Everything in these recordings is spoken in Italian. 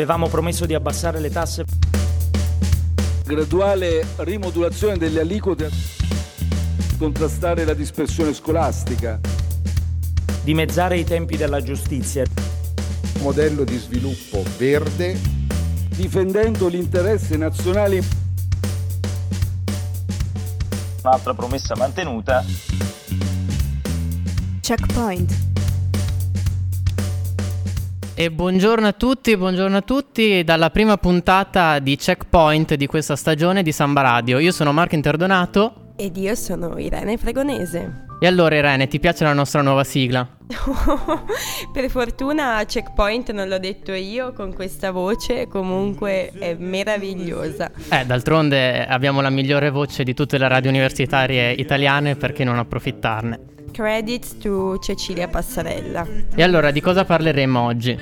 Avevamo promesso di abbassare le tasse. Graduale rimodulazione delle aliquote. Contrastare la dispersione scolastica. Dimezzare i tempi della giustizia. Modello di sviluppo verde. Difendendo l'interesse nazionale. Un'altra promessa mantenuta. Checkpoint. E buongiorno a tutti, buongiorno a tutti dalla prima puntata di Checkpoint di questa stagione di Samba Radio. Io sono Marco Interdonato. Ed io sono Irene Fregonese. E allora Irene, ti piace la nostra nuova sigla? per fortuna Checkpoint non l'ho detto io con questa voce, comunque è meravigliosa. Eh, d'altronde abbiamo la migliore voce di tutte le radio universitarie italiane, perché non approfittarne? Credit to Cecilia Passarella. E allora di cosa parleremo oggi?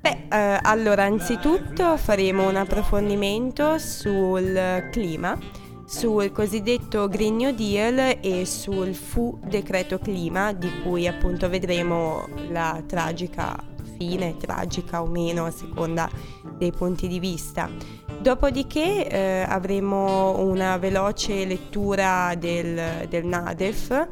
Beh, eh, allora anzitutto faremo un approfondimento sul clima, sul cosiddetto Green New Deal e sul FU decreto clima di cui appunto vedremo la tragica fine, tragica o meno a seconda dei punti di vista. Dopodiché eh, avremo una veloce lettura del, del NADEF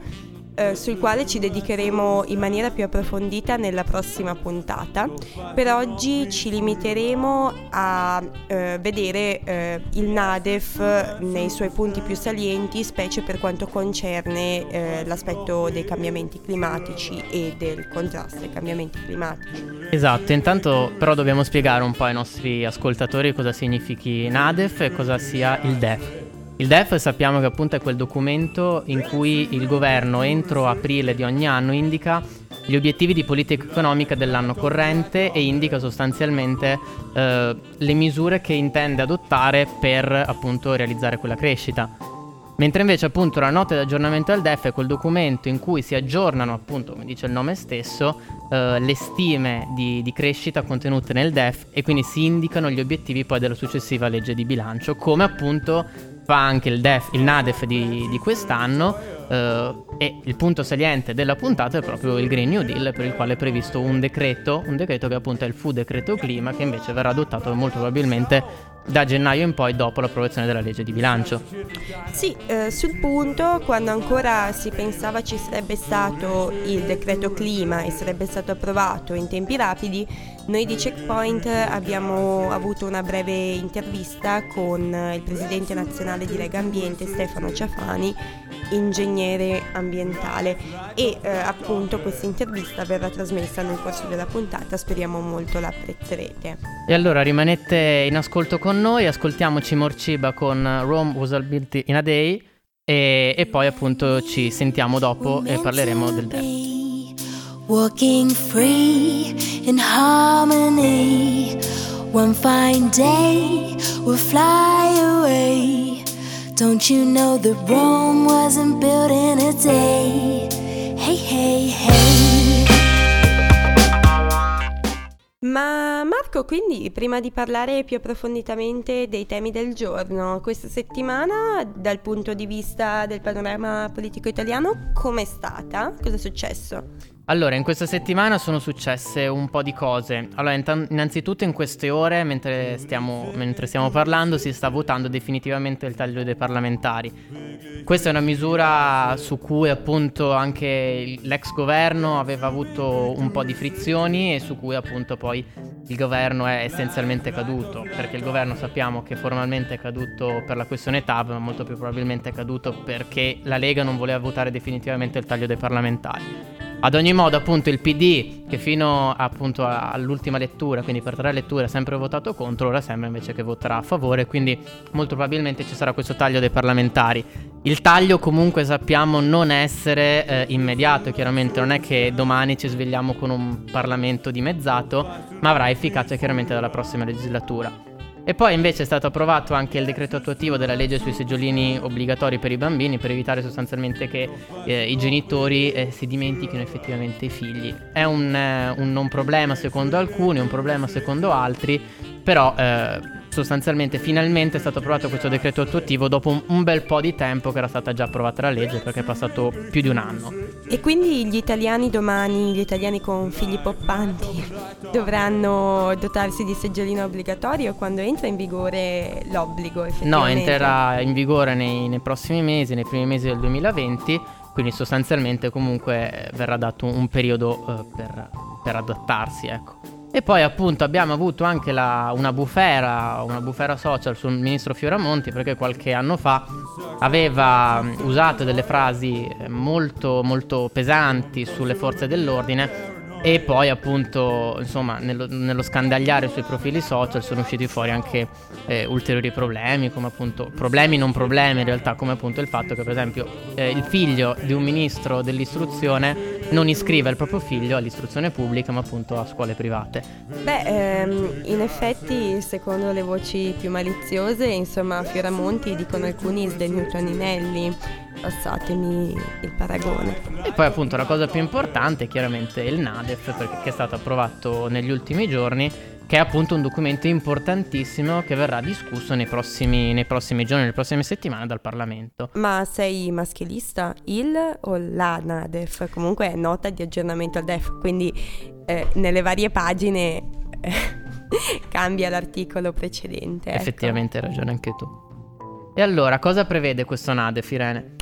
eh, sul quale ci dedicheremo in maniera più approfondita nella prossima puntata. Per oggi ci limiteremo a eh, vedere eh, il NADEF nei suoi punti più salienti, specie per quanto concerne eh, l'aspetto dei cambiamenti climatici e del contrasto ai cambiamenti climatici. Esatto, intanto però dobbiamo spiegare un po' ai nostri ascoltatori cosa significhi NADEF e cosa sia il DEF. Il DEF sappiamo che appunto è quel documento in cui il governo entro aprile di ogni anno indica gli obiettivi di politica economica dell'anno corrente e indica sostanzialmente eh, le misure che intende adottare per appunto realizzare quella crescita. Mentre invece appunto la nota di aggiornamento del DEF è quel documento in cui si aggiornano appunto, come dice il nome stesso, eh, le stime di, di, crescita contenute nel DEF e quindi si indicano gli obiettivi poi della successiva legge di bilancio, come appunto anche il, DEF, il NADEF di, di quest'anno eh, e il punto saliente della puntata è proprio il Green New Deal per il quale è previsto un decreto, un decreto che appunto è il Food Decreto Clima che invece verrà adottato molto probabilmente da gennaio in poi dopo l'approvazione della legge di bilancio. Sì, eh, sul punto, quando ancora si pensava ci sarebbe stato il decreto clima e sarebbe stato approvato in tempi rapidi, noi di Checkpoint abbiamo avuto una breve intervista con il presidente nazionale di Lega Ambiente Stefano Ciafani, ingegnere ambientale e eh, appunto questa intervista verrà trasmessa nel corso della puntata, speriamo molto la apprezzerete. E allora rimanete in ascolto con noi, ascoltiamoci Morciba con Rome was built in a day e, e poi appunto ci sentiamo dopo e parleremo del DEF. walking free in harmony. One fine day we'll fly away. Don't you know that Rome wasn't built in a day? Hey, hey, hey. Ma Marco, quindi prima di parlare più approfonditamente dei temi del giorno, questa settimana dal punto di vista del panorama politico italiano com'è stata? Cosa è successo? Allora, in questa settimana sono successe un po' di cose. Allora, innanzitutto in queste ore, mentre stiamo, mentre stiamo, parlando, si sta votando definitivamente il taglio dei parlamentari. Questa è una misura su cui appunto anche l'ex governo aveva avuto un po' di frizioni e su cui appunto poi il governo è essenzialmente caduto, perché il governo sappiamo che formalmente è caduto per la questione TAV, ma molto più probabilmente è caduto perché la Lega non voleva votare definitivamente il taglio dei parlamentari. Ad ogni modo, appunto, il PD, che fino appunto all'ultima lettura, quindi per tre letture, ha sempre votato contro, ora sembra invece che voterà a favore, quindi molto probabilmente ci sarà questo taglio dei parlamentari. Il taglio comunque sappiamo non essere eh, immediato, chiaramente non è che domani ci svegliamo con un Parlamento dimezzato, ma avrà efficacia chiaramente dalla prossima legislatura. E poi invece è stato approvato anche il decreto attuativo della legge sui seggiolini obbligatori per i bambini per evitare sostanzialmente che eh, i genitori eh, si dimentichino effettivamente i figli. È un, eh, un, non problema secondo alcuni, un problema secondo altri, però eh, sostanzialmente finalmente è stato approvato questo decreto attuativo dopo un, bel po' di tempo che era stata già approvata la legge perché è passato più di un anno. E quindi gli italiani domani, gli italiani con figli poppanti, dovranno dotarsi di seggiolino obbligatorio quando entra in vigore l'obbligo? No, entrerà in vigore nei, nei prossimi mesi, nei primi mesi del 2020, quindi sostanzialmente comunque verrà dato un periodo uh, per, per adattarsi, ecco. E poi appunto abbiamo avuto anche la, una bufera, una bufera social sul ministro Fioramonti perché qualche anno fa aveva usato delle frasi molto molto pesanti sulle forze dell'ordine e poi appunto, insomma, nello, nello, scandagliare sui profili social sono usciti fuori anche eh, ulteriori problemi, come appunto, problemi non problemi in realtà, come appunto il fatto che per esempio eh, il figlio di un ministro dell'istruzione non iscrive il proprio figlio all'istruzione pubblica ma appunto a scuole private. Beh, ehm, in effetti secondo le voci più maliziose, insomma, Fioramonti dicono alcuni sdegnuto Aninelli passatemi il paragone. E poi appunto la cosa più importante è chiaramente il NADEF perché è stato approvato negli ultimi giorni che è appunto un documento importantissimo che verrà discusso nei prossimi, nei prossimi giorni, nelle prossime settimane dal Parlamento. Ma sei maschilista? Il o la NADEF? Comunque è nota di aggiornamento al DEF, quindi eh, nelle varie pagine eh, cambia l'articolo precedente. Ecco. Effettivamente hai ragione anche tu. E allora, cosa prevede questo NADEF, Irene?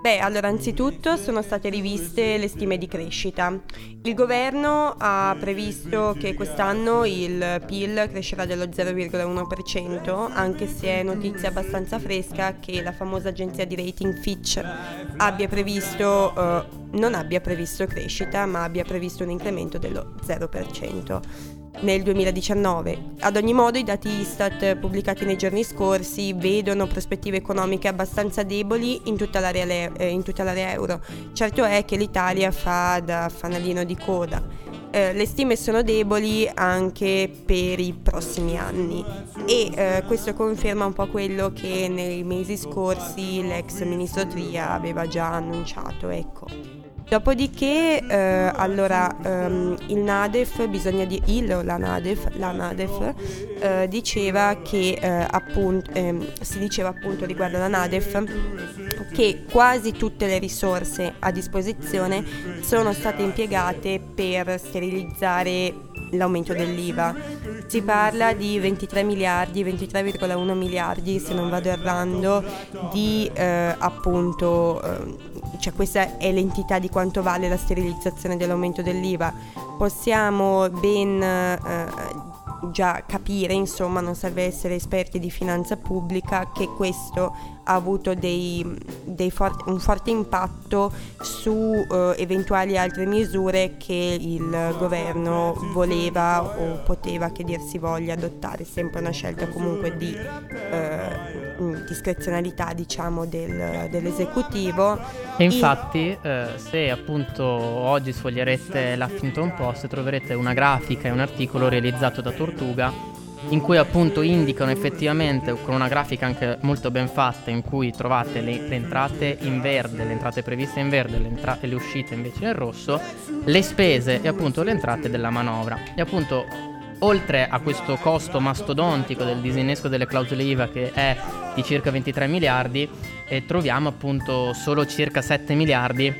Beh, allora, anzitutto sono state riviste le stime di crescita. Il governo ha previsto che quest'anno il PIL crescerà dello 0,1%, anche se è notizia abbastanza fresca che la famosa agenzia di rating Fitch abbia previsto, eh, non abbia previsto crescita, ma abbia previsto un incremento dello 0% nel 2019. Ad ogni modo i dati Istat pubblicati nei giorni scorsi vedono prospettive economiche abbastanza deboli in tutta l'area, eh, in tutta l'area euro. Certo è che l'Italia fa da fanalino di coda. Eh, le stime sono deboli anche per i prossimi anni e eh, questo conferma un po' quello che nei mesi scorsi l'ex ministro Tria aveva già annunciato. Ecco. Dopodiché, eh, allora, ehm, il NADEF, bisogna dire, il la NADEF, la NADEF eh, diceva che, eh, appunto, ehm, si diceva appunto riguardo alla NADEF che quasi tutte le risorse a disposizione sono state impiegate per sterilizzare l'aumento dell'IVA. Si parla di 23 miliardi, 23,1 miliardi se non vado errando, di eh, appunto, eh, cioè questa è l'entità di quanto vale la sterilizzazione dell'aumento dell'IVA. Possiamo ben eh, già capire, insomma, non serve essere esperti di finanza pubblica, che questo ha avuto dei, dei for- un forte impatto su uh, eventuali altre misure che il governo voleva o poteva che dir si voglia adottare, sempre una scelta comunque di uh, discrezionalità diciamo del, dell'esecutivo. E infatti eh, se appunto oggi sfoglierete l'Huffington Post troverete una grafica e un articolo realizzato da Tortuga in cui appunto indicano effettivamente con una grafica anche molto ben fatta in cui trovate le, le entrate in verde, le entrate previste in verde le entra- e le uscite invece in rosso, le spese e appunto le entrate della manovra. E appunto oltre a questo costo mastodontico del disinnesco delle clausole IVA che è di circa 23 miliardi, eh, troviamo appunto solo circa 7 miliardi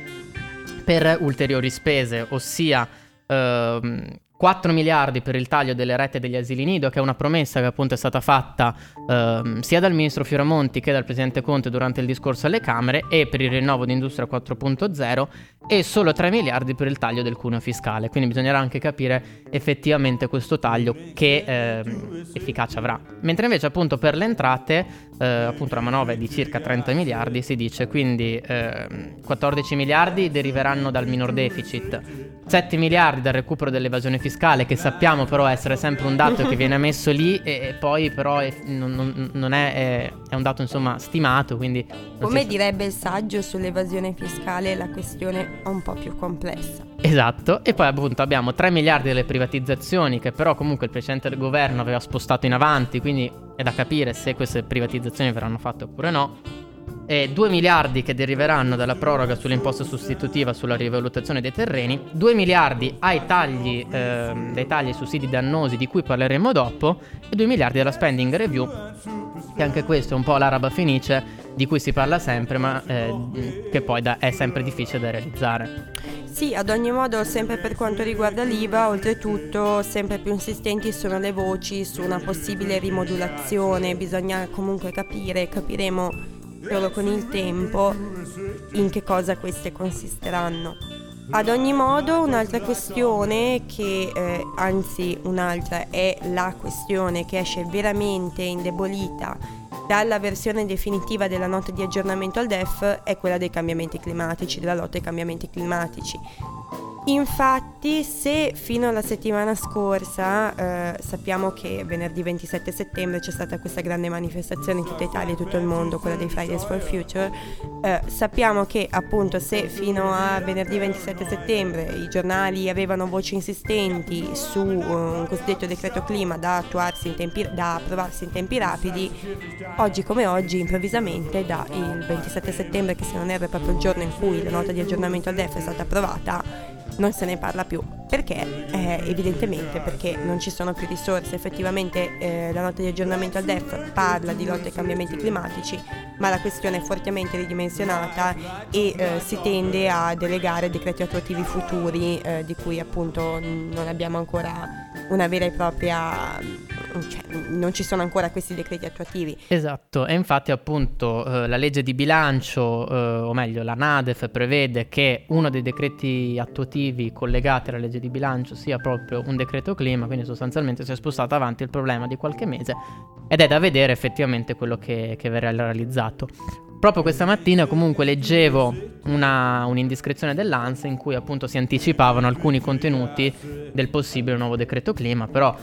per ulteriori spese, ossia ehm, 4 miliardi per il taglio delle rette degli asili nido, che è una promessa che appunto è stata fatta ehm, sia dal ministro Fioramonti che dal presidente Conte durante il discorso alle Camere, e per il rinnovo di Industria 4.0, e solo 3 miliardi per il taglio del cuneo fiscale. Quindi bisognerà anche capire effettivamente questo taglio che ehm, efficacia avrà. Mentre invece appunto per le entrate, eh, appunto la manovra è di circa 30 miliardi, si dice, quindi eh, 14 miliardi deriveranno dal minor deficit, 7 miliardi dal recupero dell'evasione fiscale, che sappiamo però essere sempre un dato che viene messo lì e, e poi però è, non, non è, è, è, un dato insomma stimato. Quindi Come direbbe il saggio sull'evasione fiscale, la questione è un po' più complessa. Esatto, e poi appunto abbiamo 3 miliardi delle privatizzazioni che però comunque il precedente governo aveva spostato in avanti, quindi è da capire se queste privatizzazioni verranno fatte oppure no. E 2 miliardi che deriveranno dalla proroga sull'imposta sostitutiva sulla rivalutazione dei terreni, 2 miliardi ai tagli, eh, dei tagli ai sussidi dannosi di cui parleremo dopo e 2 miliardi alla spending review, che anche questo è un po' l'araba fenice di cui si parla sempre ma eh, che poi da, è sempre difficile da realizzare. Sì, ad ogni modo, sempre per quanto riguarda l'IVA, oltretutto sempre più insistenti sono le voci su una possibile rimodulazione, bisogna comunque capire, capiremo solo con il tempo in che cosa queste consisteranno. Ad ogni modo, un'altra questione che, eh, anzi un'altra, è la questione che esce veramente indebolita dalla versione definitiva della nota di aggiornamento al DEF è quella dei cambiamenti climatici, della lotta ai cambiamenti climatici. Infatti, se fino alla settimana scorsa eh, sappiamo che venerdì 27 settembre c'è stata questa grande manifestazione in tutta Italia e tutto il mondo, quella dei Fridays for Future, eh, sappiamo che appunto se fino a venerdì 27 settembre i giornali avevano voci insistenti su uh, un cosiddetto decreto clima da, tempi, da approvarsi in tempi rapidi, oggi come oggi improvvisamente da il 27 settembre, che se non erro è proprio il giorno in cui la nota di aggiornamento al DEF è stata approvata, non se ne parla più. Perché? Eh, evidentemente perché non ci sono più risorse. Effettivamente eh, la nota di aggiornamento al DEF parla di lotta ai cambiamenti climatici, ma la questione è fortemente ridimensionata e eh, si tende a delegare decreti attuativi futuri eh, di cui appunto non abbiamo ancora una vera e propria cioè, non ci sono ancora questi decreti attuativi. Esatto, e infatti appunto eh, la legge di bilancio, eh, o meglio la NADEF, prevede che uno dei decreti attuativi collegati alla legge di bilancio sia proprio un decreto clima, quindi sostanzialmente si è spostato avanti il problema di qualche mese ed è da vedere effettivamente quello che, che verrà realizzato. Proprio questa mattina comunque leggevo una, un'indiscrezione dell'ANSA in cui appunto si anticipavano alcuni contenuti del possibile nuovo decreto clima, però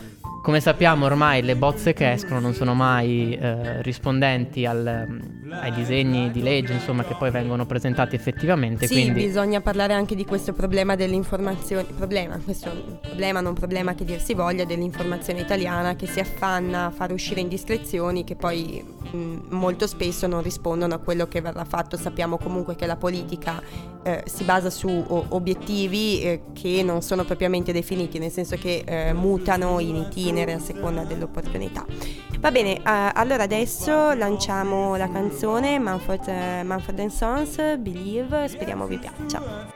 come sappiamo ormai le bozze che escono non sono mai eh, rispondenti al, ai disegni di legge insomma, che poi vengono presentati effettivamente. Sì, quindi... bisogna parlare anche di questo problema dell'informazione, problema, questo problema, non problema che dir si voglia, dell'informazione italiana che si affanna a far uscire indiscrezioni che poi mh, molto spesso non rispondono a quello che verrà fatto. Sappiamo comunque che la politica eh, si basa su o, obiettivi eh, che non sono propriamente definiti, nel senso che eh, mutano in itinere genere a seconda dell'opportunità. Va bene, uh, allora adesso lanciamo la canzone Manfred, uh, Manfred Sons, Believe, speriamo vi piaccia.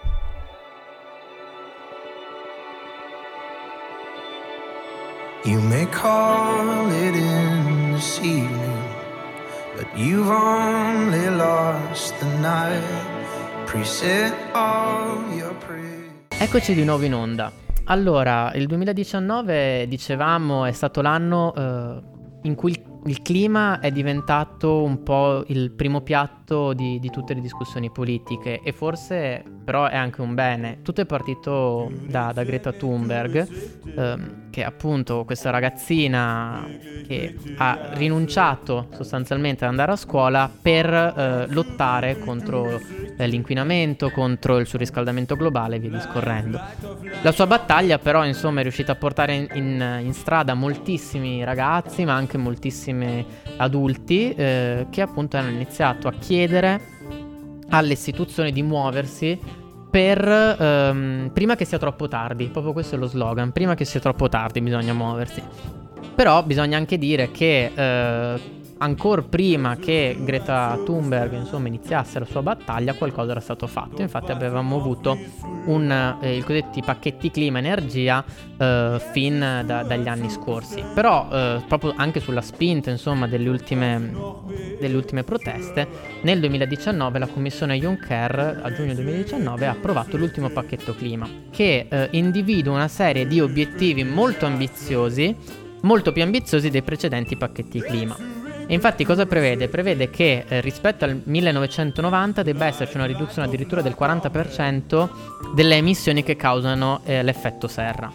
You may call it in this evening, but you've only lost the night. Preset all your praise. Eccoci di nuovo in onda. Allora, il 2019, dicevamo, è stato l'anno eh, in cui il, il, clima è diventato un po' il primo piatto di, di, tutte le discussioni politiche e forse però è anche un bene. Tutto è partito da, da Greta Thunberg, eh, che appunto questa ragazzina che ha rinunciato sostanzialmente ad andare a scuola per eh, lottare contro eh, l'inquinamento, contro il surriscaldamento globale e via discorrendo. La sua battaglia però insomma è riuscita a portare in, in, in strada moltissimi ragazzi ma anche moltissimi adulti eh, che appunto hanno iniziato a chiedere alle istituzioni di muoversi per ehm, prima che sia troppo tardi, proprio questo è lo slogan, prima che sia troppo tardi bisogna muoversi. Però bisogna anche dire che eh, ancora prima che Greta Thunberg insomma, iniziasse la sua battaglia qualcosa era stato fatto. Infatti avevamo avuto un, eh, i cosiddetti pacchetti clima-energia eh, fin da, dagli anni scorsi. Però eh, proprio anche sulla spinta insomma, delle, ultime, delle ultime proteste, nel 2019 la Commissione Juncker a giugno 2019 ha approvato l'ultimo pacchetto clima che eh, individua una serie di obiettivi molto ambiziosi molto più ambiziosi dei precedenti pacchetti clima. E infatti cosa prevede? Prevede che eh, rispetto al 1990 debba esserci una riduzione addirittura del 40% delle emissioni che causano eh, l'effetto serra.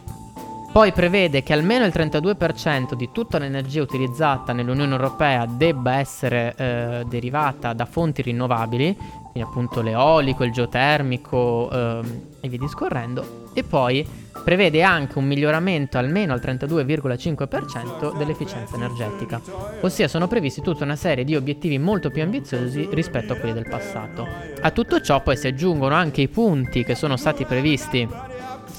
Poi prevede che almeno il 32% di tutta l'energia utilizzata nell'Unione Europea debba essere eh, derivata da fonti rinnovabili, quindi appunto l'eolico, il geotermico ehm, e via discorrendo. E poi prevede anche un miglioramento almeno al 32,5% dell'efficienza energetica, ossia sono previsti tutta una serie di obiettivi molto più ambiziosi rispetto a quelli del passato. A tutto ciò poi si aggiungono anche i punti che sono stati previsti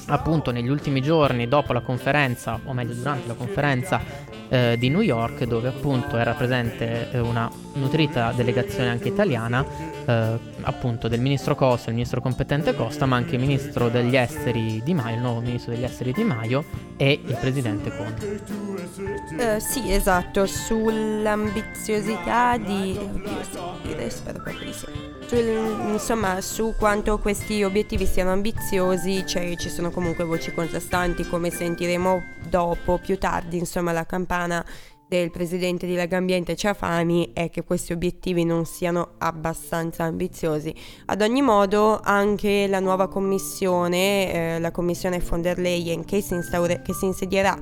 appunto negli ultimi giorni dopo la conferenza, o meglio durante la conferenza eh, di New York, dove appunto era presente eh, una nutrita delegazione anche italiana, eh, appunto del ministro Costa, il ministro competente Costa, ma anche il ministro degli esteri Di Maio, il nuovo ministro degli esteri Di Maio e il presidente Conte. Uh, sì, esatto, sull'ambiziosità di... Oddio, sì, spero proprio di sì. Sul, insomma, su quanto questi obiettivi siano ambiziosi, cioè, ci sono comunque voci contrastanti, come sentiremo dopo, più tardi, insomma, la campana del presidente di Lega Ambiente Ciafani è che questi obiettivi non siano abbastanza ambiziosi. Ad ogni modo, anche la nuova commissione, eh, la commissione von der Leyen, che si, instaure- che si insedierà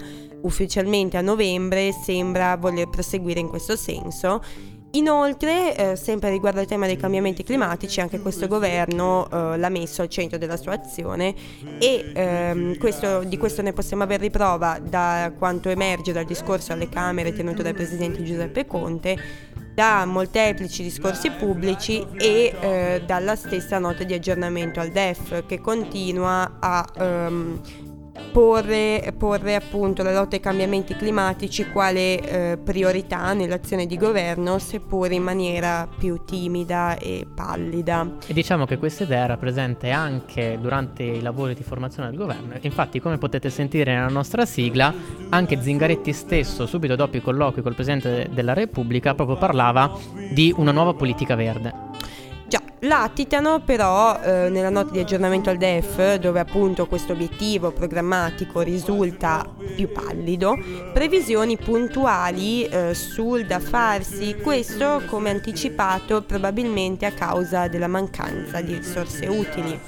ufficialmente a novembre, sembra voler proseguire in questo senso. Inoltre, eh, sempre riguardo al tema dei cambiamenti climatici, anche questo governo eh, l'ha messo al centro della sua azione e ehm, questo, di questo ne possiamo avere riprova da quanto emerge dal discorso alle Camere tenuto dal Presidente Giuseppe Conte, da molteplici discorsi pubblici e eh, dalla stessa nota di aggiornamento al DEF che continua a... Um, porre, porre appunto la lotta ai cambiamenti climatici quale eh, priorità nell'azione di governo, seppur in maniera più timida e pallida. E diciamo che questa idea era presente anche durante i lavori di formazione del governo. Infatti, come potete sentire nella nostra sigla, anche Zingaretti stesso, subito dopo i colloqui col Presidente della Repubblica, proprio parlava di una nuova politica verde. Già, latitano però eh, nella nota di aggiornamento al DEF, dove appunto questo obiettivo programmatico risulta più pallido, previsioni puntuali eh, sul da farsi, questo come anticipato probabilmente a causa della mancanza di risorse utili.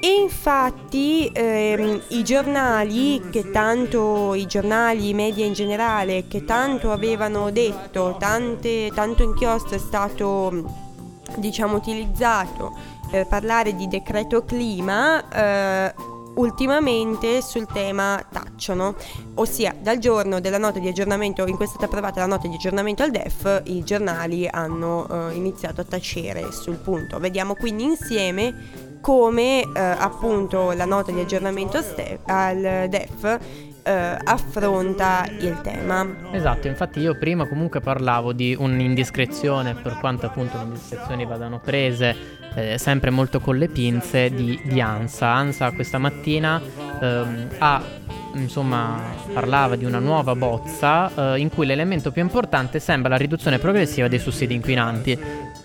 E infatti ehm, i giornali, che tanto, i giornali, media in generale, che tanto avevano detto, tante, tanto inchiostro è stato diciamo utilizzato per parlare di decreto clima eh, ultimamente sul tema tacciono, ossia dal giorno della nota di aggiornamento in cui è stata approvata la nota di aggiornamento al DEF, i giornali hanno eh, iniziato a tacere sul punto. Vediamo quindi insieme come eh, appunto la nota di aggiornamento al DEF eh, affronta il tema. Esatto, infatti io prima comunque parlavo di un'indiscrezione, per quanto appunto le indiscrezioni vadano prese eh, sempre molto con le pinze, di, di ANSA. ANSA questa mattina ehm, ha insomma parlava di una nuova bozza eh, in cui l'elemento più importante sembra la riduzione progressiva dei sussidi inquinanti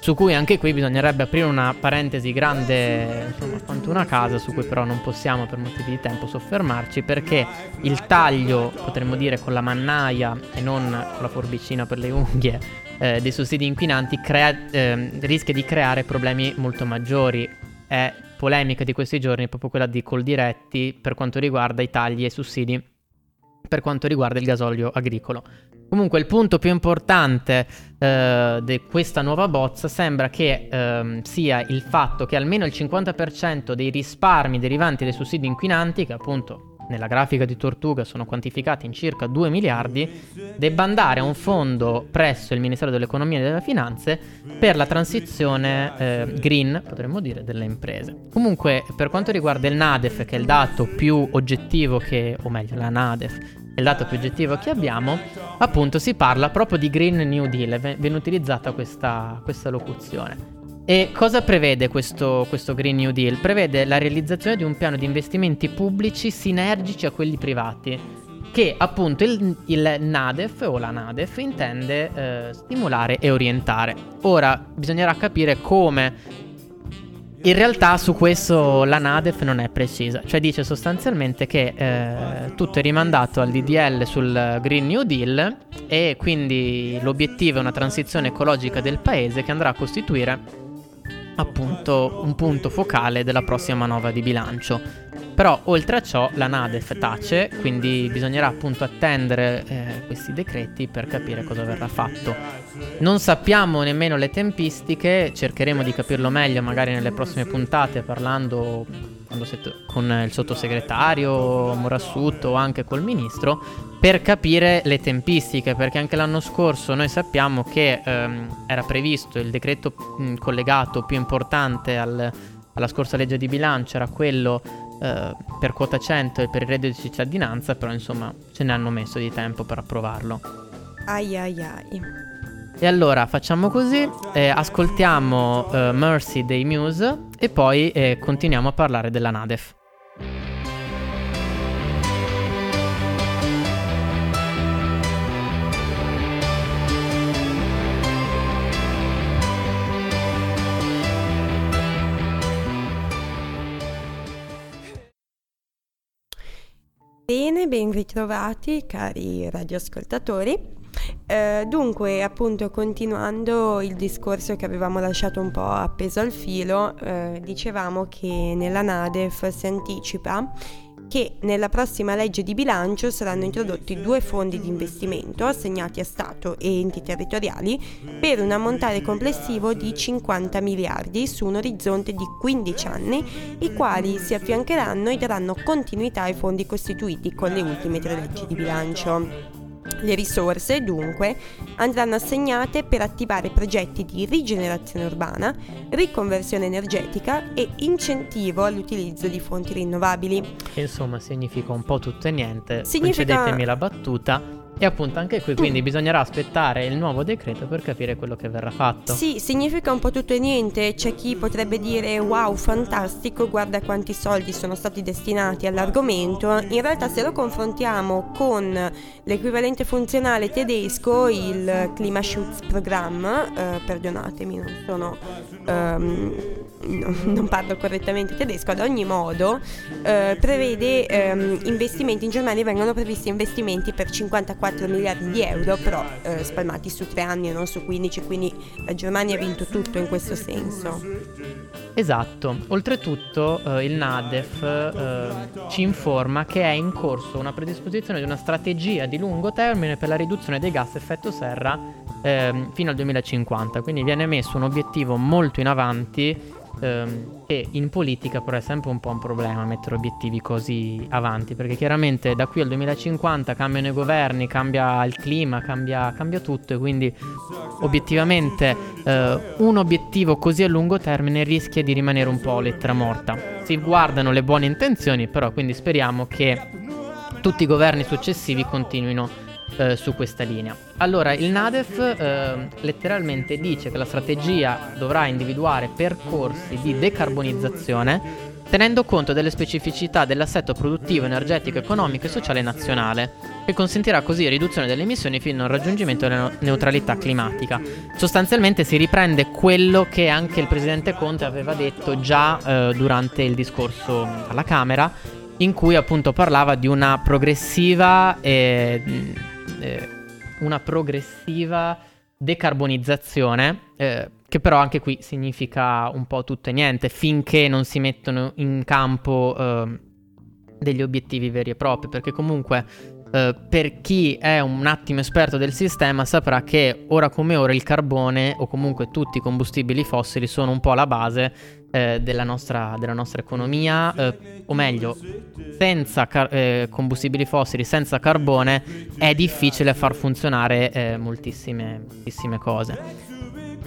su cui anche qui bisognerebbe aprire una parentesi grande, insomma, quanto una casa, su cui però non possiamo per motivi di tempo soffermarci, perché il taglio, potremmo dire con la mannaia e non con la forbicina per le unghie, eh, dei sussidi inquinanti crea- eh, rischia di creare problemi molto maggiori. È polemica di questi giorni proprio quella di Coldiretti per quanto riguarda i tagli e i sussidi per quanto riguarda il gasolio agricolo. Comunque il punto più importante eh, di questa nuova bozza sembra che eh, sia il fatto che almeno il 50% dei risparmi derivanti dai sussidi inquinanti, che appunto nella grafica di Tortuga sono quantificati in circa 2 miliardi, debba andare a un fondo presso il Ministero dell'Economia e delle Finanze per la transizione eh, green, potremmo dire, delle imprese. Comunque, per quanto riguarda il NADEF, che è il dato più oggettivo che, o meglio, la NADEF, il dato più oggettivo che abbiamo, appunto si parla proprio di Green New Deal, viene utilizzata questa, questa locuzione. E cosa prevede questo, questo, Green New Deal? Prevede la realizzazione di un piano di investimenti pubblici sinergici a quelli privati, che appunto il, il NADEF o la NADEF intende eh, stimolare e orientare. Ora bisognerà capire come in realtà su questo la Nadef non è precisa, cioè dice sostanzialmente che eh, tutto è rimandato al DDL sul Green New Deal e quindi l'obiettivo è una transizione ecologica del paese che andrà a costituire appunto un punto focale della prossima manovra di bilancio. Però oltre a ciò la Nadef tace, quindi bisognerà appunto attendere eh, questi decreti per capire cosa verrà fatto. Non sappiamo nemmeno le tempistiche, cercheremo di capirlo meglio magari nelle prossime puntate parlando con il sottosegretario Morassutto o anche col ministro per capire le tempistiche, perché anche l'anno scorso noi sappiamo che ehm, era previsto il decreto mh, collegato più importante al, alla scorsa legge di bilancio, era quello eh, per quota 100 e per il reddito di cittadinanza, però insomma ce ne hanno messo di tempo per approvarlo. Ai ai ai. E allora facciamo così, eh, ascoltiamo eh, Mercy dei Muse e poi eh, continuiamo a parlare della Nadef. Bene, ben ritrovati cari radioascoltatori. Eh, dunque, appunto, continuando il discorso che avevamo lasciato un po' appeso al filo, eh, dicevamo che nella Nadef si anticipa nella prossima legge di bilancio saranno introdotti due fondi di investimento assegnati a Stato e enti territoriali per un ammontare complessivo di 50 miliardi su un orizzonte di 15 anni, i quali si affiancheranno e daranno continuità ai fondi costituiti con le ultime tre leggi di bilancio. Le risorse, dunque, andranno assegnate per attivare progetti di rigenerazione urbana, riconversione energetica e incentivo all'utilizzo di fonti rinnovabili. Insomma, significa un po' tutto e niente. Significa- Concedetemi la battuta. E appunto anche qui quindi bisognerà aspettare il nuovo decreto per capire quello che verrà fatto. Sì, significa un po' tutto e niente. C'è chi potrebbe dire wow, fantastico, guarda quanti soldi sono stati destinati all'argomento. In realtà se lo confrontiamo con l'equivalente funzionale tedesco, il Klimaschutzprogramm, eh, perdonatemi, non sono... no- non parlo correttamente tedesco, ad ogni modo eh, prevede ehm, investimenti, in Germania vengono previsti investimenti per 54 miliardi di euro, però eh, spalmati su tre anni e non su 15, quindi la Germania ha vinto tutto in questo senso. Esatto, oltretutto eh, il NADEF eh, ci informa che è in corso una predisposizione di una strategia di lungo termine per la riduzione dei gas effetto serra ehm, fino al 2050, quindi viene messo un obiettivo molto in avanti ehm, e in politica però è sempre un po' un problema mettere obiettivi così avanti, perché chiaramente da qui al 2050 cambiano i governi, cambia il clima, cambia, cambia tutto e quindi obiettivamente eh, un obiettivo così a lungo termine rischia di rimanere un po' lettera morta. Si guardano le buone intenzioni, però quindi speriamo che tutti i governi successivi continuino eh, su questa linea. Allora, il NADEF eh, letteralmente dice che la strategia dovrà individuare percorsi di decarbonizzazione tenendo conto delle specificità dell'assetto produttivo, energetico, economico e sociale nazionale, che consentirà così riduzione delle emissioni fino al raggiungimento della neutralità climatica. Sostanzialmente si riprende quello che anche il presidente Conte aveva detto già eh, durante il discorso alla Camera, in cui appunto parlava di una progressiva eh, mh, eh, una progressiva decarbonizzazione eh, che però anche qui significa un po' tutto e niente finché non si mettono in campo eh, degli obiettivi veri e propri perché comunque eh, per chi è un attimo esperto del sistema saprà che ora come ora il carbone o comunque tutti i combustibili fossili sono un po' la base eh, della, nostra, della nostra economia, eh, o meglio, senza car- eh, combustibili fossili, senza carbone, è difficile far funzionare eh, moltissime, moltissime cose.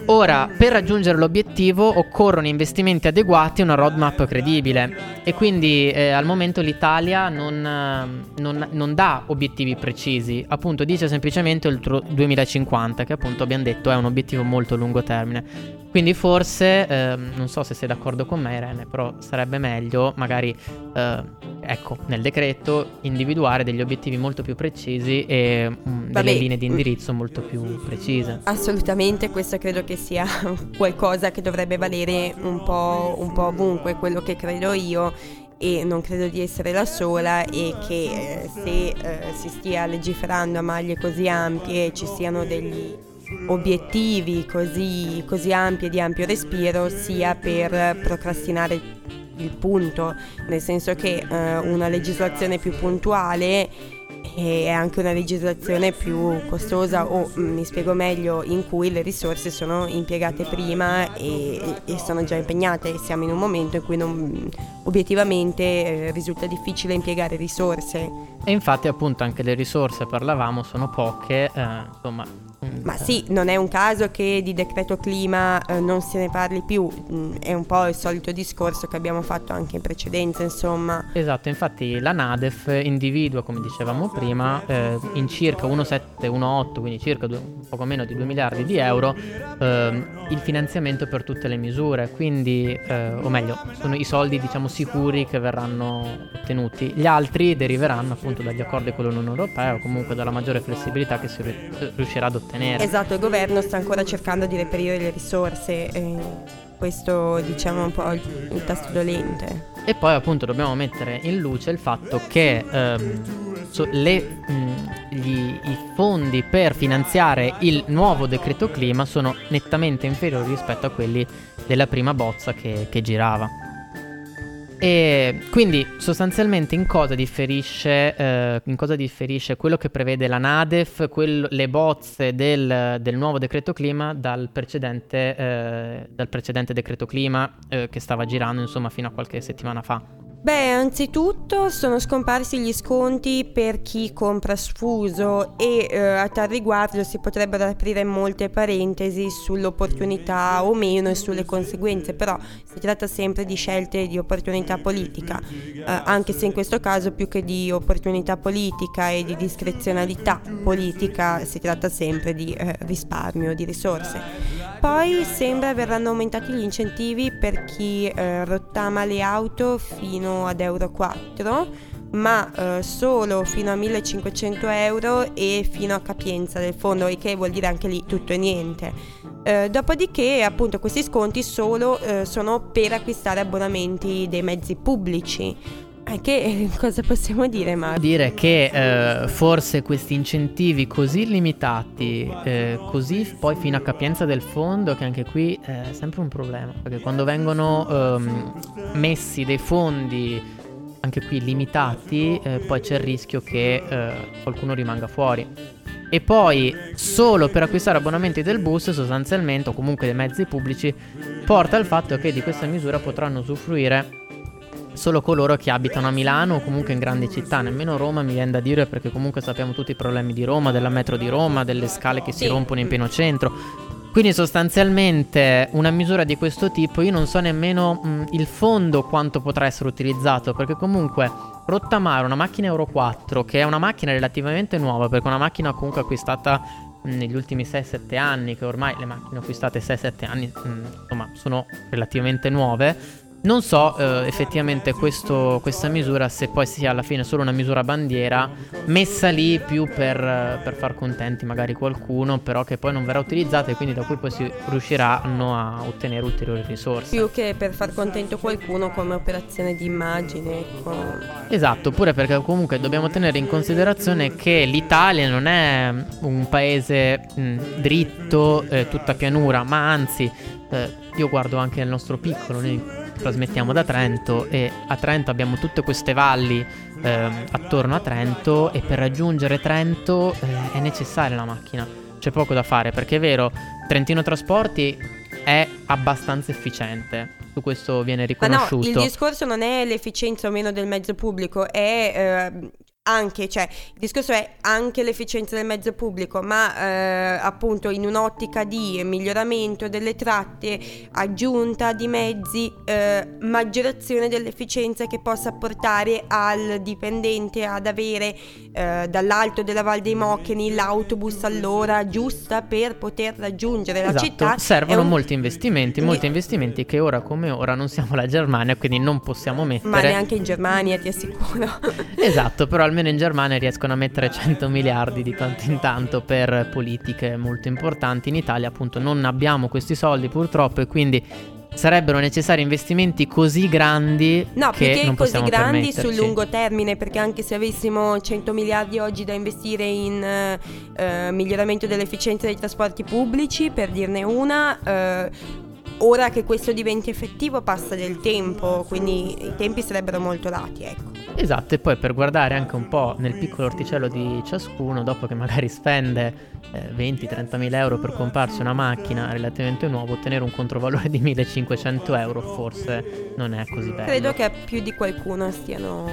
Ora, per raggiungere l'obiettivo occorrono investimenti adeguati e una roadmap credibile e quindi eh, al momento l'Italia non, eh, non- non dà obiettivi precisi, appunto dice semplicemente il tro- 2050 che appunto abbiamo detto è un obiettivo molto a lungo termine. Quindi forse, ehm, non so se sei d'accordo con me Irene, però sarebbe meglio magari, eh, ecco, nel decreto individuare degli obiettivi molto più precisi e mm, Vabbè. delle linee di indirizzo molto più precise. Assolutamente, questo credo che sia qualcosa che dovrebbe valere un po', un po' ovunque, quello che credo io e non credo di essere la sola e che eh, se eh, si stia legiferando a maglie così ampie ci siano degli obiettivi così, così ampi e di ampio respiro sia per procrastinare il punto, nel senso che eh, una legislazione più puntuale è anche una legislazione più costosa o mm, mi spiego meglio in cui le risorse sono impiegate prima e, e sono già impegnate siamo in un momento in cui non, obiettivamente eh, risulta difficile impiegare risorse. E infatti appunto anche le risorse, parlavamo, sono poche, eh, insomma ma sì, non è un caso che di decreto clima eh, non se ne parli più, mm, è un po' il solito discorso che abbiamo fatto anche in precedenza, insomma. Esatto, infatti la Nadef individua, come dicevamo prima, eh, in circa 1,7-1,8, quindi circa due, poco meno di 2 miliardi di euro, eh, il finanziamento per tutte le misure, quindi, eh, o meglio, sono i soldi diciamo sicuri che verranno ottenuti. Gli altri deriveranno appunto dagli accordi con l'Unione Europea o comunque dalla maggiore flessibilità che si riuscirà ad ottenere ottenere. Esatto, il governo sta ancora cercando di reperire le risorse. E questo diciamo un po' il, il tasto dolente. E poi appunto dobbiamo mettere in luce il fatto che ehm, so, le, mh, gli, i fondi per finanziare il nuovo decreto clima sono nettamente inferiori rispetto a quelli della prima bozza che, che girava. E quindi sostanzialmente in cosa differisce, eh, in cosa differisce quello che prevede la NADEF, quello, le bozze del, del, nuovo decreto clima dal precedente, eh, dal precedente decreto clima eh, che stava girando insomma fino a qualche settimana fa? Beh, anzitutto sono scomparsi gli sconti per chi compra sfuso e eh, a tal riguardo si potrebbero aprire molte parentesi sull'opportunità o meno e sulle conseguenze, però si tratta sempre di scelte di opportunità politica, eh, anche se in questo caso più che di opportunità politica e di discrezionalità politica si tratta sempre di eh, risparmio di risorse. Poi sembra verranno aumentati gli incentivi per chi eh, rottama le auto fino ad Euro 4 ma eh, solo fino a 1500 euro e fino a capienza del fondo, il che vuol dire anche lì tutto e niente. Eh, dopodiché, appunto, questi sconti solo eh, sono per acquistare abbonamenti dei mezzi pubblici. Eh, che eh, cosa possiamo dire, Mario? Dire che eh, forse questi incentivi così limitati, eh, così poi fino a capienza del fondo, che anche qui è sempre un problema, perché quando vengono ehm, messi dei fondi anche qui limitati, eh, poi c'è il rischio che eh, qualcuno rimanga fuori. E poi solo per acquistare abbonamenti del bus sostanzialmente o comunque dei mezzi pubblici porta al fatto che di questa misura potranno usufruire solo coloro che abitano a Milano o comunque in grandi città, nemmeno Roma mi viene da dire perché comunque sappiamo tutti i problemi di Roma, della metro di Roma, delle scale che si rompono in pieno centro. Quindi sostanzialmente una misura di questo tipo io non so nemmeno mh, il fondo quanto potrà essere utilizzato perché comunque rottamare una macchina Euro 4 che è una macchina relativamente nuova perché è una macchina comunque acquistata negli ultimi 6-7 anni che ormai le macchine acquistate 6-7 anni mh, insomma sono relativamente nuove non so eh, effettivamente questo, questa misura se poi sia alla fine solo una misura bandiera messa lì più per, per, far contenti magari qualcuno, però che poi non verrà utilizzata e quindi da cui poi si riusciranno a ottenere ulteriori risorse. Più che per far contento qualcuno come operazione di immagine. Ecco. Esatto, pure perché comunque dobbiamo tenere in considerazione che l'Italia non è un paese mh, dritto, eh, tutta pianura, ma anzi eh, io guardo anche nel nostro piccolo, noi trasmettiamo da Trento e a Trento abbiamo tutte queste valli eh, attorno a Trento e per raggiungere Trento eh, è necessaria la macchina. C'è poco da fare perché è vero, Trentino Trasporti è abbastanza efficiente. Su questo viene riconosciuto. Ma no, il discorso non è l'efficienza o meno del mezzo pubblico, è eh, anche, cioè il discorso è anche l'efficienza del mezzo pubblico, ma eh, appunto in un'ottica di miglioramento delle tratte, aggiunta di mezzi, eh, maggiorazione dell'efficienza che possa portare al dipendente ad avere eh, dall'alto della Val dei Mocheni l'autobus all'ora giusta per poter raggiungere esatto. la città. Servono un... molti investimenti, molti investimenti che ora come ora non siamo la Germania, quindi non possiamo mettere. Ma neanche in Germania, ti assicuro. esatto, però almeno in Germania riescono a mettere 100 miliardi di tanto in tanto per politiche molto importanti. In Italia appunto non abbiamo questi soldi purtroppo e quindi sarebbero necessari investimenti così grandi no, che perché non così grandi sul lungo termine perché anche se avessimo 100 miliardi oggi da investire in uh, miglioramento dell'efficienza dei trasporti pubblici per dirne una uh, ora che questo diventi effettivo passa del tempo quindi i tempi sarebbero molto lati ecco Esatto, e poi per guardare anche un po' nel piccolo orticello di ciascuno, dopo che magari spende eh, 20-30 mila euro per comprarsi una macchina relativamente nuova, ottenere un controvalore di 1500 euro forse non è così bello. Credo che più di qualcuno stiano,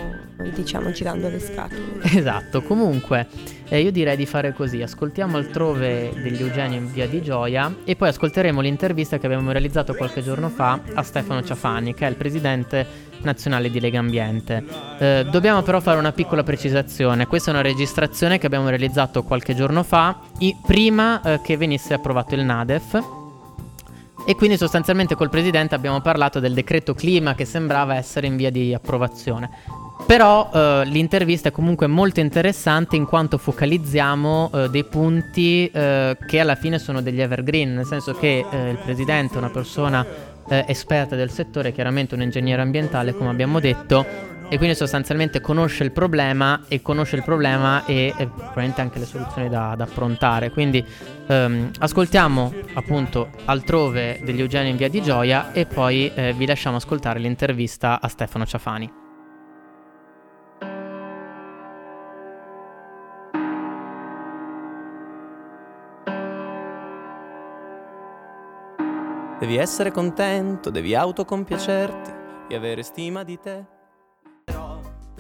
diciamo, girando le scatole. Esatto, comunque eh, io direi di fare così, ascoltiamo altrove degli Eugenio in via di Gioia e poi ascolteremo l'intervista che abbiamo realizzato qualche giorno fa a Stefano Ciafani, che è il presidente nazionale di Lega Ambiente. Eh, dobbiamo però fare una piccola precisazione, questa è una registrazione che abbiamo realizzato qualche giorno fa, i- prima eh, che venisse approvato il NADEF. E quindi sostanzialmente col presidente abbiamo parlato del decreto clima che sembrava essere in via di approvazione. Però eh, l'intervista è comunque molto interessante in quanto focalizziamo eh, dei punti eh, che alla fine sono degli evergreen, nel senso che eh, il presidente è una persona eh, esperta del settore, chiaramente un ingegnere ambientale come abbiamo detto, e quindi sostanzialmente conosce il problema e conosce il problema e, e probabilmente anche le soluzioni da, da approntare. Quindi ehm, ascoltiamo appunto altrove degli Eugenio in via di Gioia e poi eh, vi lasciamo ascoltare l'intervista a Stefano Ciafani. Devi essere contento, devi autocompiacerti e avere stima di te.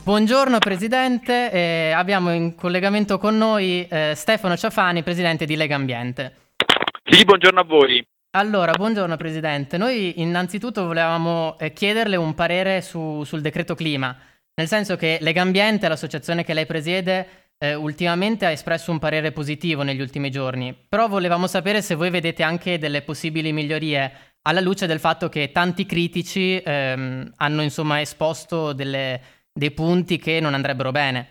Buongiorno Presidente, eh, abbiamo in collegamento con noi eh, Stefano Ciafani, Presidente di Lega Ambiente. Sì, buongiorno a voi. Allora, buongiorno Presidente. Noi innanzitutto volevamo eh, chiederle un parere su, sul decreto clima, nel senso che Lega Ambiente, l'associazione che lei presiede, eh, ultimamente ha espresso un parere positivo negli ultimi giorni, però volevamo sapere se voi vedete anche delle possibili migliorie alla luce del fatto che tanti critici ehm, hanno insomma esposto delle, dei punti che non andrebbero bene.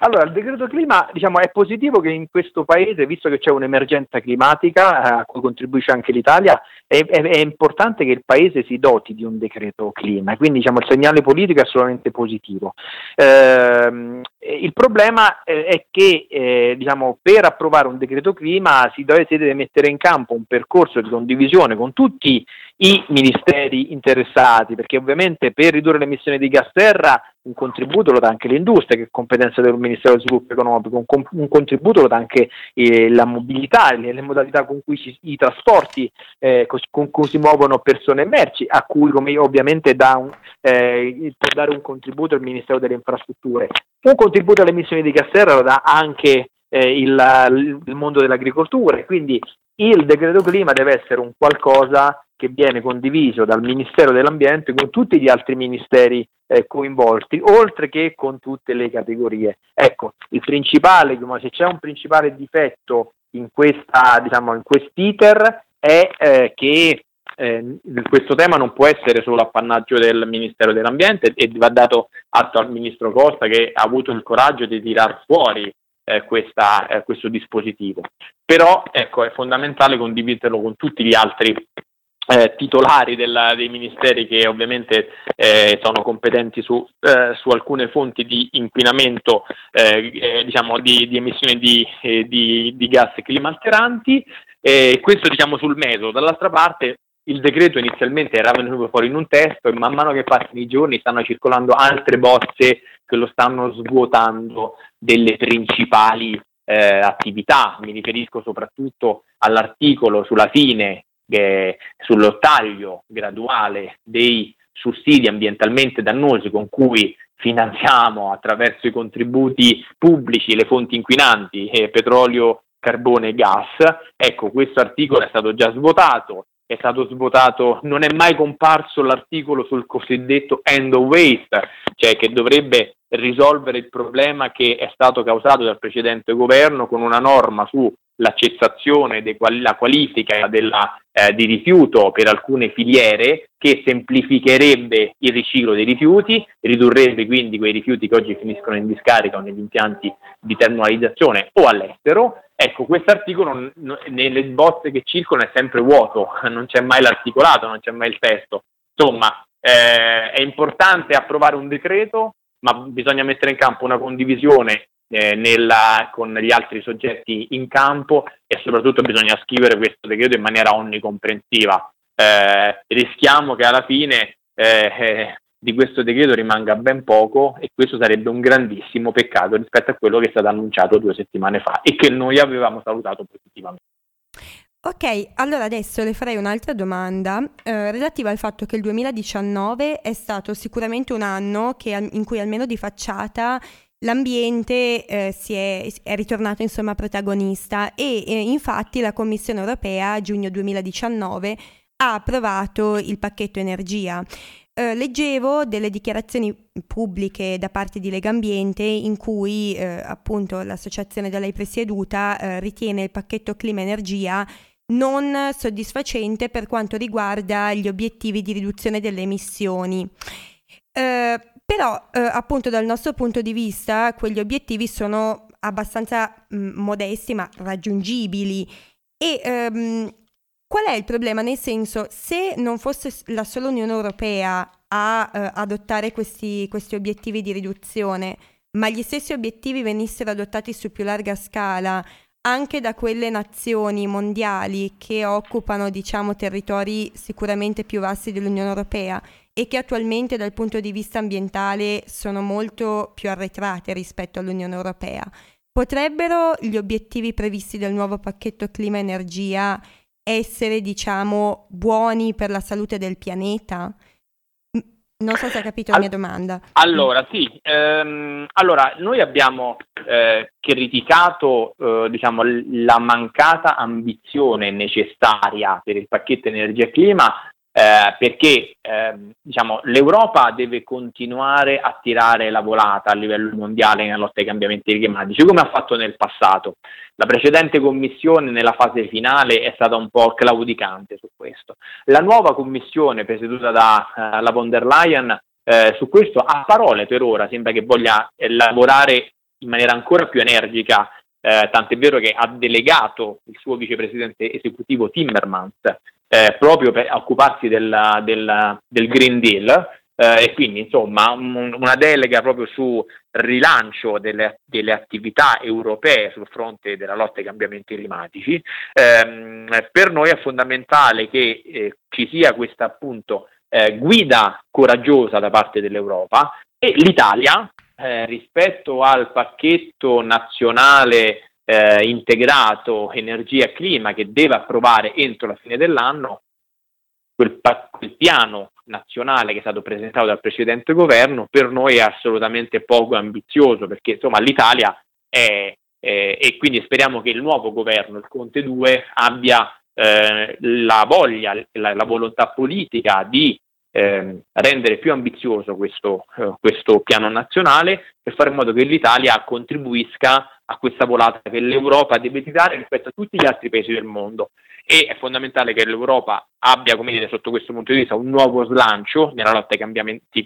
Allora, il decreto clima diciamo, è positivo che in questo paese, visto che c'è un'emergenza climatica eh, a cui contribuisce anche l'Italia, è, è, è, importante che il paese si doti di un decreto clima, quindi diciamo, il segnale politico è assolutamente positivo. Eh, il problema eh, è che eh, diciamo, per approvare un decreto clima si deve, si deve mettere in campo un percorso di condivisione con tutti i ministeri interessati, perché ovviamente per ridurre le emissioni di gas serra un contributo lo dà anche l'industria, che è competenza del Ministero dello Sviluppo Economico, un, un contributo lo dà anche eh, la mobilità, le, le, modalità con cui si, i trasporti, eh, con cui si muovono persone e merci, a cui come ovviamente dà un, eh, può dare un contributo il Ministero delle Infrastrutture. Un contributo alle emissioni di gas serra lo dà anche eh, il, il mondo dell'agricoltura, quindi il decreto clima deve essere un qualcosa che viene condiviso dal Ministero dell'Ambiente con tutti gli altri ministeri eh, coinvolti, oltre che con tutte le categorie. Ecco, il principale, se c'è un principale difetto in, questa, diciamo, in quest'iter è eh, che eh, questo tema non può essere solo appannaggio del Ministero dell'Ambiente e va dato atto al Ministro Costa che ha avuto il coraggio di tirar fuori eh, questa, eh, questo dispositivo. Però ecco, è fondamentale condividerlo con tutti gli altri eh, titolari della, dei ministeri che ovviamente eh, sono competenti su, eh, su, alcune fonti di inquinamento, eh, eh, diciamo di, di emissioni di, eh, di, di, gas climalteranti. Questo diciamo sul metodo. Dall'altra parte il decreto inizialmente era venuto fuori in un testo e man mano che passano i giorni stanno circolando altre bozze che lo stanno svuotando delle principali attività. Mi riferisco soprattutto all'articolo sulla fine eh, sullo taglio graduale dei sussidi ambientalmente dannosi con cui finanziamo attraverso i contributi pubblici le fonti inquinanti, eh, petrolio, carbone e gas. Ecco, questo articolo è stato già svotato, è stato svotato, non è mai comparso l'articolo sul cosiddetto end of waste, cioè che dovrebbe risolvere il problema che è stato causato dal precedente governo con una norma su la cessazione della qualifica della, eh, di rifiuto per alcune filiere che semplificherebbe il riciclo dei rifiuti, ridurrebbe quindi quei rifiuti che oggi finiscono in discarica o negli impianti di termalizzazione o all'estero. Ecco, questo articolo nelle bozze che circolano è sempre vuoto, non c'è mai l'articolato, non c'è mai il testo. Insomma, eh, è importante approvare un decreto, ma bisogna mettere in campo una condivisione eh, nella, con gli altri soggetti in campo e soprattutto bisogna scrivere questo decreto in maniera onnicomprensiva. Eh, rischiamo che alla fine eh, di questo decreto rimanga ben poco e questo sarebbe un grandissimo peccato rispetto a quello che è stato annunciato due settimane fa e che noi avevamo salutato positivamente. Ok, allora adesso le farei un'altra domanda eh, relativa al fatto che il 2019 è stato sicuramente un anno che, in cui almeno di facciata l'ambiente eh, è, è, ritornato insomma protagonista e eh, infatti la Commissione europea a giugno 2019 ha approvato il pacchetto energia. Eh, leggevo delle dichiarazioni pubbliche da parte di Lega Ambiente in cui eh, appunto l'associazione da lei presieduta eh, ritiene il pacchetto clima energia non soddisfacente per quanto riguarda gli obiettivi di riduzione delle emissioni. Eh, però eh, appunto dal nostro punto di vista quegli obiettivi sono abbastanza mh, mm, modesti ma raggiungibili e ehm, qual è il problema? Nel senso se non fosse la sola Unione Europea a eh, adottare questi, questi obiettivi di riduzione ma gli stessi obiettivi venissero adottati su più larga scala anche da quelle nazioni mondiali che occupano, diciamo, territori sicuramente più vasti dell'Unione Europea e che attualmente dal punto di vista ambientale sono molto più arretrate rispetto all'Unione Europea. Potrebbero gli obiettivi previsti del nuovo pacchetto clima-energia essere, diciamo, buoni per la salute del pianeta? Non so se hai capito la mia domanda. Allora, sì, ehm, allora noi abbiamo eh, criticato eh, diciamo, la mancata ambizione necessaria per il pacchetto energia e clima eh, perché eh, diciamo, l'Europa deve continuare a tirare la volata a livello mondiale nella lotta ai cambiamenti climatici, come ha fatto nel passato. La precedente commissione nella fase finale è stata un po' claudicante su questo. La nuova commissione presieduta da uh, von der Leyen eh, su questo a parole per ora sembra che voglia eh, lavorare in maniera ancora più energica eh, tant'è vero che ha delegato il suo vicepresidente esecutivo Timmermans eh, proprio per occuparsi del, del, del Green Deal eh, e quindi insomma un, una delega proprio su rilancio delle, delle, attività europee sul fronte della lotta ai cambiamenti climatici. Eh, per noi è fondamentale che eh, ci sia questa appunto eh, guida coraggiosa da parte dell'Europa e l'Italia eh, rispetto al pacchetto nazionale eh, integrato energia e clima che deve approvare entro la fine dell'anno, quel, quel, piano nazionale che è stato presentato dal precedente governo per noi è assolutamente poco ambizioso perché insomma l'Italia è, è e quindi speriamo che il nuovo governo, il Conte 2, abbia eh, la voglia, la, la, volontà politica di eh, rendere più ambizioso questo, eh, questo piano nazionale per fare in modo che l'Italia contribuisca a questa volata che l'Europa deve tirare rispetto a tutti gli altri paesi del mondo. E è fondamentale che l'Europa abbia, come dire, sotto questo punto di vista un nuovo slancio nella lotta ai cambiamenti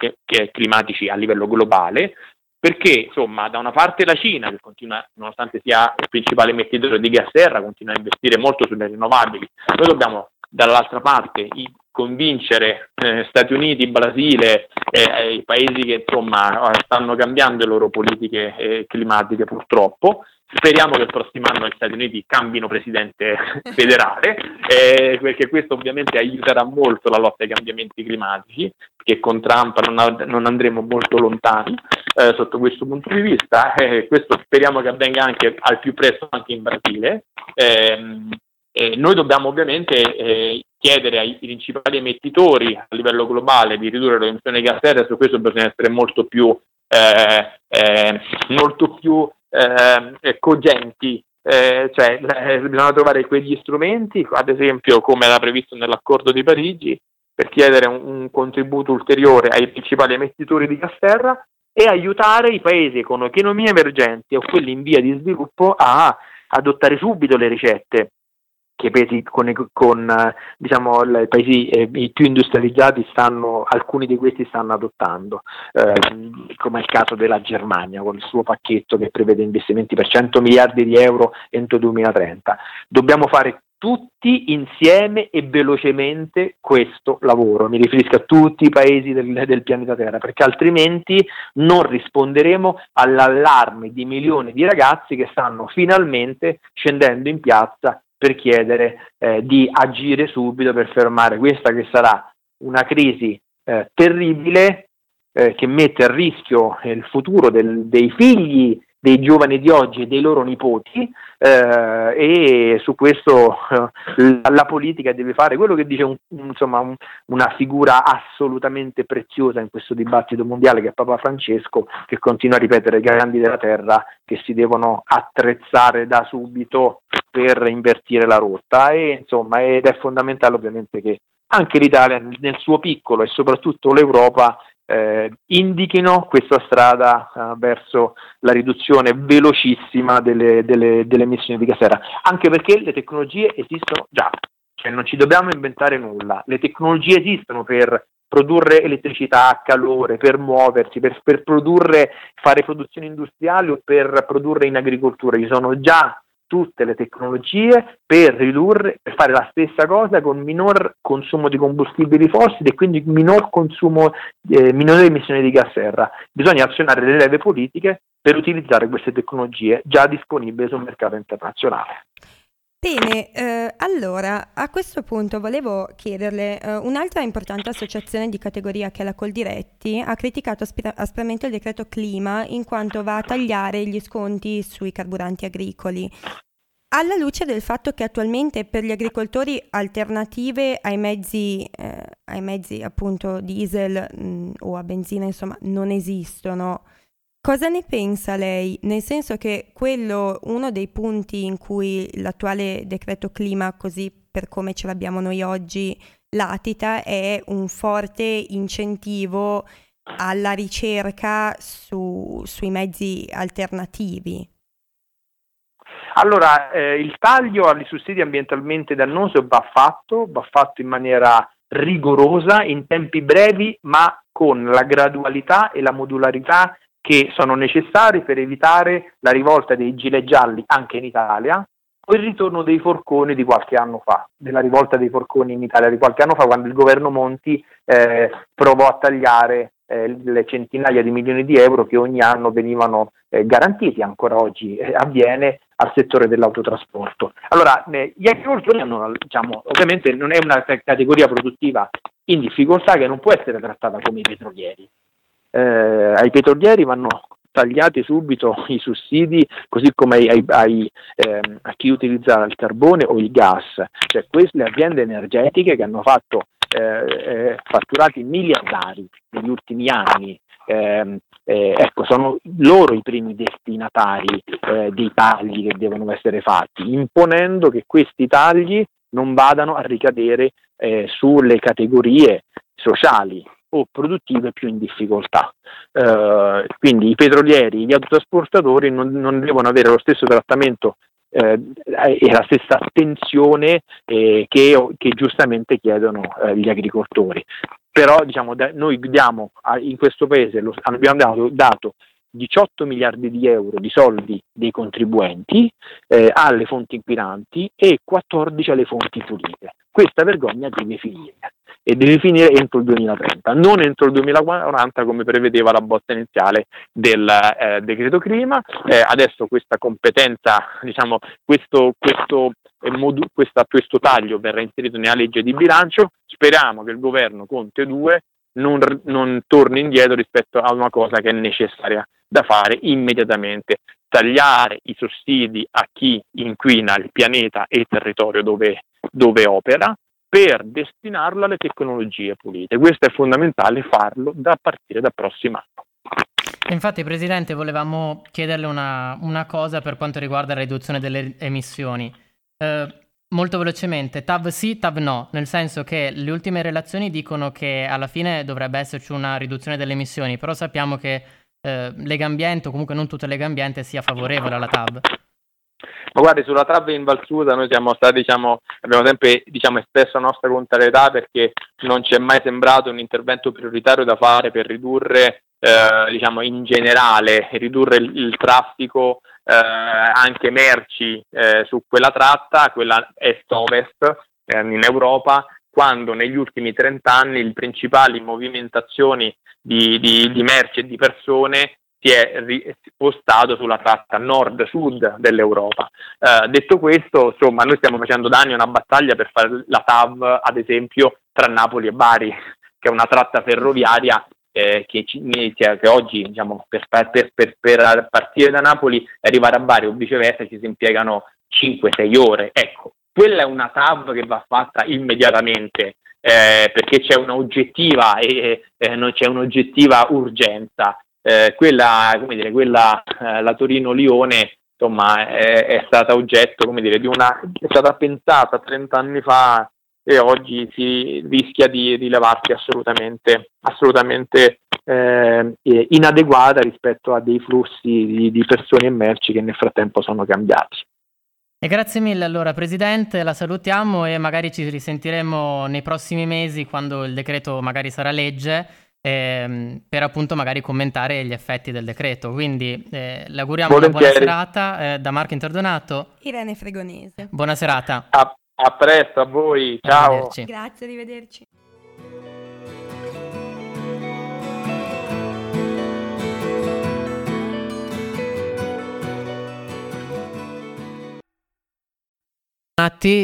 climatici a livello globale, perché insomma da una parte la Cina, che continua, nonostante sia il principale emettitore di gas serra, continua a investire molto sulle rinnovabili, noi dobbiamo dall'altra parte convincere eh, Stati Uniti, Brasile e eh, i paesi che insomma stanno cambiando le loro politiche eh, climatiche purtroppo. Speriamo che il prossimo anno gli Stati Uniti cambino presidente federale, eh, perché questo ovviamente aiuterà molto la lotta ai cambiamenti climatici, che con Trump non, non andremo molto lontani eh, sotto questo punto di vista. Eh, questo speriamo che avvenga anche al più presto anche in Brasile. Eh, noi dobbiamo ovviamente eh, chiedere ai principali emettitori a livello globale di ridurre le emissioni di gas serra, su questo bisogna essere molto più, eh, eh molto più eh, cogenti, eh, cioè bisogna trovare quegli strumenti, ad esempio come era previsto nell'accordo di Parigi, per chiedere un, un contributo ulteriore ai principali emettitori di gas serra e aiutare i paesi con economie emergenti o quelli in via di sviluppo a adottare subito le ricette che paesi con, con diciamo, i paesi eh, più industrializzati stanno, alcuni di questi stanno adottando, eh, come è il caso della Germania con il suo pacchetto che prevede investimenti per 100 miliardi di euro entro il 2030. Dobbiamo fare tutti insieme e velocemente questo lavoro. Mi riferisco a tutti i paesi del, del, pianeta Terra, perché altrimenti non risponderemo all'allarme di milioni di ragazzi che stanno finalmente scendendo in piazza per chiedere eh, di agire subito per fermare questa che sarà una crisi eh, terribile eh, che mette a rischio il futuro del, dei figli dei giovani di oggi e dei loro nipoti eh, e su questo eh, la, politica deve fare quello che dice un, insomma, un, una figura assolutamente preziosa in questo dibattito mondiale che è Papa Francesco che continua a ripetere ai grandi della terra che si devono attrezzare da subito per invertire la rotta e insomma ed è fondamentale ovviamente che anche l'Italia nel suo piccolo e soprattutto l'Europa eh, indichino questa strada eh, verso la riduzione velocissima delle, delle, delle, emissioni di gas serra, anche perché le tecnologie esistono già, cioè non ci dobbiamo inventare nulla, le tecnologie esistono per produrre elettricità, calore, per muoversi, per, per produrre, fare produzioni industriali o per produrre in agricoltura, ci sono già tutte le tecnologie per ridurre, per fare la stessa cosa con minor consumo di combustibili fossili e quindi minor consumo, eh, minore emissioni di gas serra. Bisogna azionare le leve politiche per utilizzare queste tecnologie già disponibili sul mercato internazionale. Bene, eh, allora a questo punto volevo chiederle, eh, un'altra importante associazione di categoria che è la Coldiretti ha criticato aspira- aspramente il decreto clima in quanto va a tagliare gli sconti sui carburanti agricoli. Alla luce del fatto che attualmente per gli agricoltori alternative ai mezzi, eh, ai mezzi appunto diesel mh, mm, o a benzina insomma non esistono, Cosa ne pensa lei? Nel senso che quello, uno dei punti in cui l'attuale decreto clima, così per come ce l'abbiamo noi oggi, latita, è un forte incentivo alla ricerca su, sui mezzi alternativi. Allora, eh, il taglio agli sussidi ambientalmente dannosi va fatto, va fatto in maniera rigorosa, in tempi brevi, ma con la gradualità e la modularità che sono necessari per evitare la rivolta dei gilet gialli anche in Italia o il ritorno dei forconi di qualche anno fa, della rivolta dei forconi in Italia di qualche anno fa, quando il governo Monti eh, provò a tagliare eh, le centinaia di milioni di euro che ogni anno venivano eh, garantiti, ancora oggi eh, avviene, al settore dell'autotrasporto. Allora, eh, gli agricoltori hanno, diciamo, ovviamente non è una categoria produttiva in difficoltà che non può essere trattata come i petrolieri eh, ai petrolieri vanno tagliati subito i sussidi, così come ai, ai, ehm, a chi utilizza il carbone o il gas, cioè queste le aziende energetiche che hanno fatto eh, eh, fatturati miliardari negli ultimi anni. Ehm, eh, ecco, sono loro i primi destinatari eh, dei tagli che devono essere fatti, imponendo che questi tagli non vadano a ricadere eh, sulle categorie sociali o produttive più in difficoltà. Eh, quindi i petrolieri, gli autotrasportatori non, non devono avere lo stesso trattamento eh, e la stessa attenzione eh, che, che, giustamente chiedono eh, gli agricoltori. Però diciamo, da, noi diamo a, in questo paese, lo, abbiamo dato, dato 18 miliardi di euro di soldi dei contribuenti eh, alle fonti inquinanti e 14 alle fonti pulite. Questa vergogna deve finire e deve finire entro il 2030, non entro il 2040 come prevedeva la botta iniziale del eh, decreto clima. Eh, adesso questa competenza, diciamo, questo, questo, eh, modu- questa, questo taglio verrà inserito nella legge di bilancio. Speriamo che il governo Conte 2 non, non torni indietro rispetto a una cosa che è necessaria da fare immediatamente tagliare i sussidi a chi inquina il pianeta e il territorio dove, dove opera, per destinarlo alle tecnologie pulite. Questo è fondamentale farlo da partire dal prossimo anno. Infatti, Presidente, volevamo chiederle una, una cosa per quanto riguarda la riduzione delle emissioni. Eh, molto velocemente, TAV sì, TAV no, nel senso che le ultime relazioni dicono che alla fine dovrebbe esserci una riduzione delle emissioni, però sappiamo che eh, Legambiente, o comunque non tutta Legambiente, sia favorevole alla TAV. Ma guardi, sulla trave in Valsuta noi siamo stati, diciamo, abbiamo sempre diciamo, espresso la nostra contrarietà perché non ci è mai sembrato un intervento prioritario da fare per ridurre, eh, diciamo, in generale, ridurre il, il traffico eh, anche merci eh, su quella tratta, quella est-ovest eh, in Europa, quando negli ultimi 30 anni le principali movimentazioni di, di, di merci e di persone si è spostato sulla tratta nord-sud dell'Europa. Eh, detto questo, insomma, noi stiamo facendo da anni una battaglia per fare la TAV, ad esempio, tra Napoli e Bari, che è una tratta ferroviaria eh, che, ci, che, oggi diciamo, per, per, per, per, partire da Napoli e arrivare a Bari o viceversa ci si impiegano 5-6 ore. Ecco, quella è una TAV che va fatta immediatamente eh, perché c'è un'oggettiva, eh, non c'è un'oggettiva urgenza. Eh, quella, come dire, quella eh, la Torino-Lione insomma, è, è, stata oggetto, come dire, di una, è stata pensata 30 anni fa e oggi si rischia di rilevarsi assolutamente, assolutamente eh, inadeguata rispetto a dei flussi di, di persone e merci che nel frattempo sono cambiati. E grazie mille allora Presidente, la salutiamo e magari ci risentiremo nei prossimi mesi quando il decreto magari sarà legge ehm, per appunto magari commentare gli effetti del decreto. Quindi eh, le auguriamo Volentieri. una buona serata eh, da Marco Interdonato. Irene Fregonese. Buona serata. A, a presto a voi, ciao. Arrivederci. Grazie, arrivederci.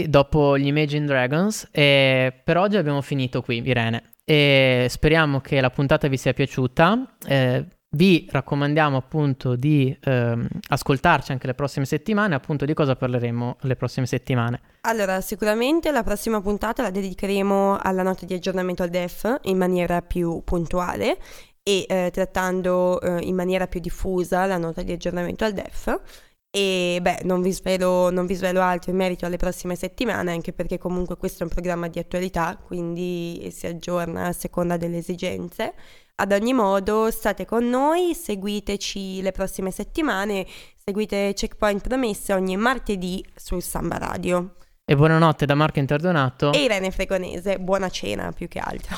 dopo gli Imagine Dragons e per oggi abbiamo finito qui Irene e speriamo che la puntata vi sia piaciuta. Eh, vi raccomandiamo appunto di ehm, ascoltarci anche le prossime settimane. Appunto di cosa parleremo le prossime settimane? Allora sicuramente la prossima puntata la dedicheremo alla nota di aggiornamento al DEF in maniera più puntuale e eh, trattando eh, in maniera più diffusa la nota di aggiornamento al DEF e beh, non vi, svelo, non vi svelo altro in merito alle prossime settimane, anche perché comunque questo è un programma di attualità, quindi si aggiorna a seconda delle esigenze. Ad ogni modo, state con noi, seguiteci le prossime settimane, seguite Checkpoint Promesse ogni martedì sul Samba Radio. E buonanotte da Marco Interdonato e Irene Fregonese, buona cena più che altro.